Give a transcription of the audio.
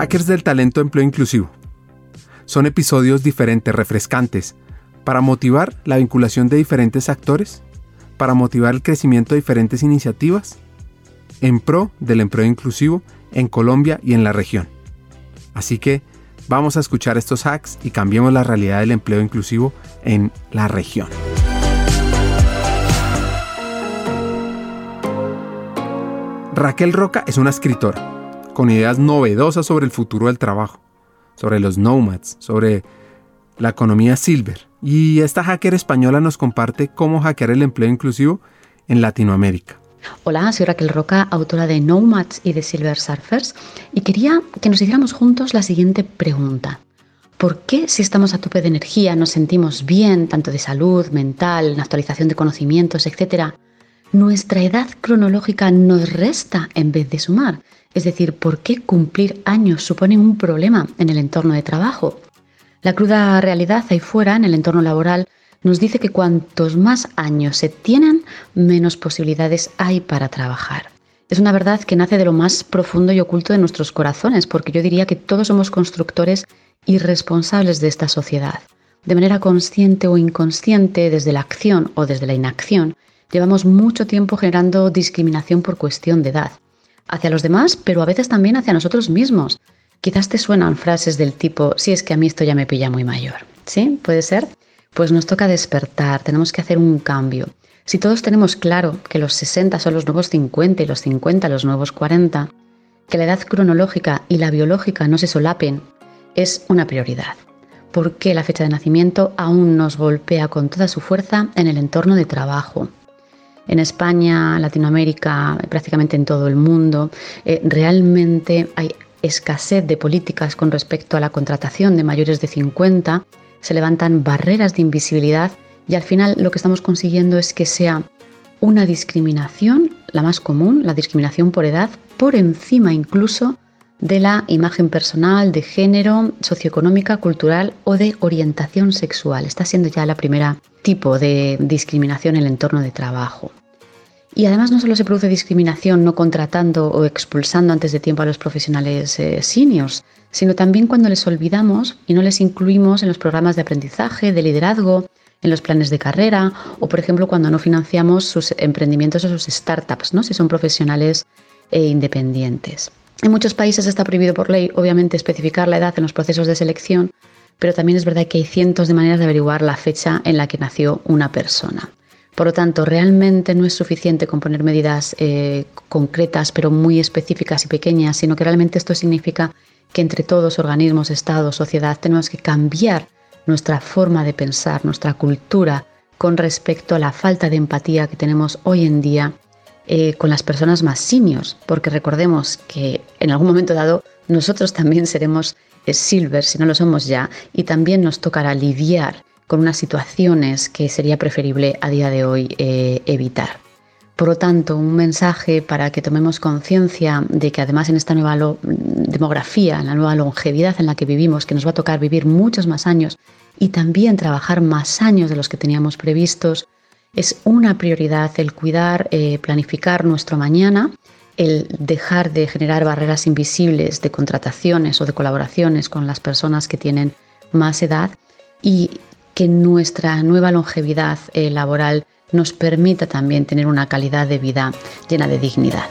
Hackers del Talento Empleo Inclusivo. Son episodios diferentes, refrescantes, para motivar la vinculación de diferentes actores, para motivar el crecimiento de diferentes iniciativas, en pro del empleo inclusivo en Colombia y en la región. Así que vamos a escuchar estos hacks y cambiemos la realidad del empleo inclusivo en la región. Raquel Roca es una escritora con ideas novedosas sobre el futuro del trabajo, sobre los nomads, sobre la economía silver. Y esta hacker española nos comparte cómo hackear el empleo inclusivo en Latinoamérica. Hola, soy Raquel Roca, autora de Nomads y de Silver Surfers, y quería que nos hiciéramos juntos la siguiente pregunta. ¿Por qué si estamos a tope de energía, nos sentimos bien, tanto de salud, mental, en actualización de conocimientos, etcétera, nuestra edad cronológica nos resta en vez de sumar? Es decir, ¿por qué cumplir años supone un problema en el entorno de trabajo? La cruda realidad ahí fuera, en el entorno laboral, nos dice que cuantos más años se tienen, menos posibilidades hay para trabajar. Es una verdad que nace de lo más profundo y oculto de nuestros corazones, porque yo diría que todos somos constructores y responsables de esta sociedad. De manera consciente o inconsciente, desde la acción o desde la inacción, llevamos mucho tiempo generando discriminación por cuestión de edad hacia los demás, pero a veces también hacia nosotros mismos. Quizás te suenan frases del tipo, si es que a mí esto ya me pilla muy mayor. ¿Sí? ¿Puede ser? Pues nos toca despertar, tenemos que hacer un cambio. Si todos tenemos claro que los 60 son los nuevos 50 y los 50 los nuevos 40, que la edad cronológica y la biológica no se solapen, es una prioridad. Porque la fecha de nacimiento aún nos golpea con toda su fuerza en el entorno de trabajo, en España, Latinoamérica, prácticamente en todo el mundo, eh, realmente hay escasez de políticas con respecto a la contratación de mayores de 50, se levantan barreras de invisibilidad y al final lo que estamos consiguiendo es que sea una discriminación, la más común, la discriminación por edad, por encima incluso de la imagen personal, de género, socioeconómica, cultural o de orientación sexual. Está siendo ya la primera tipo de discriminación en el entorno de trabajo. Y además no solo se produce discriminación no contratando o expulsando antes de tiempo a los profesionales eh, seniors, sino también cuando les olvidamos y no les incluimos en los programas de aprendizaje, de liderazgo, en los planes de carrera o, por ejemplo, cuando no financiamos sus emprendimientos o sus startups, ¿no? si son profesionales e independientes. En muchos países está prohibido por ley, obviamente, especificar la edad en los procesos de selección, pero también es verdad que hay cientos de maneras de averiguar la fecha en la que nació una persona. Por lo tanto, realmente no es suficiente con poner medidas eh, concretas, pero muy específicas y pequeñas, sino que realmente esto significa que entre todos, organismos, Estado, sociedad, tenemos que cambiar nuestra forma de pensar, nuestra cultura con respecto a la falta de empatía que tenemos hoy en día eh, con las personas más seniors, porque recordemos que en algún momento dado nosotros también seremos eh, silver, si no lo somos ya, y también nos tocará lidiar con unas situaciones que sería preferible a día de hoy eh, evitar. Por lo tanto, un mensaje para que tomemos conciencia de que además en esta nueva demografía, en la nueva longevidad en la que vivimos, que nos va a tocar vivir muchos más años y también trabajar más años de los que teníamos previstos, es una prioridad el cuidar, eh, planificar nuestro mañana, el dejar de generar barreras invisibles de contrataciones o de colaboraciones con las personas que tienen más edad y que nuestra nueva longevidad eh, laboral nos permita también tener una calidad de vida llena de dignidad.